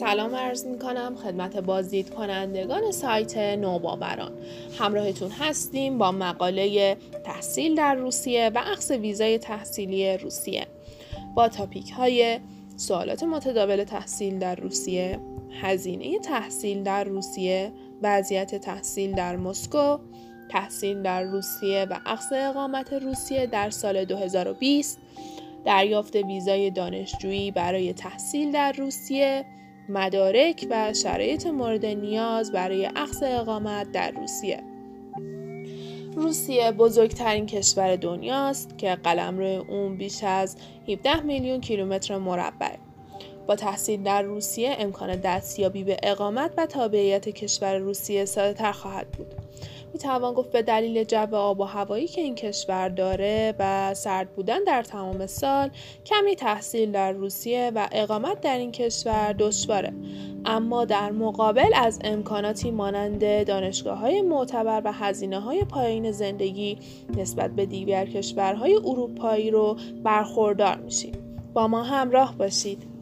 سلام عرض می کنم خدمت بازدید کنندگان سایت نوباوران. همراهتون هستیم با مقاله تحصیل در روسیه و عقص ویزای تحصیلی روسیه. با تاپیک های سوالات متداول تحصیل در روسیه هزینه تحصیل در روسیه وضعیت تحصیل در مسکو تحصیل در روسیه و عقص اقامت روسیه در سال 2020 دریافت ویزای دانشجویی برای تحصیل در روسیه مدارک و شرایط مورد نیاز برای عقص اقامت در روسیه. روسیه بزرگترین کشور دنیاست که قلمرو اون بیش از 17 میلیون کیلومتر مربع. با تحصیل در روسیه امکان دستیابی به اقامت و تابعیت کشور روسیه ساده تر خواهد بود. می‌توان گفت به دلیل جو آب و هوایی که این کشور داره و سرد بودن در تمام سال کمی تحصیل در روسیه و اقامت در این کشور دشواره. اما در مقابل از امکاناتی مانند دانشگاه های معتبر و هزینه های پایین زندگی نسبت به دیگر کشورهای اروپایی رو برخوردار میشید با ما همراه باشید.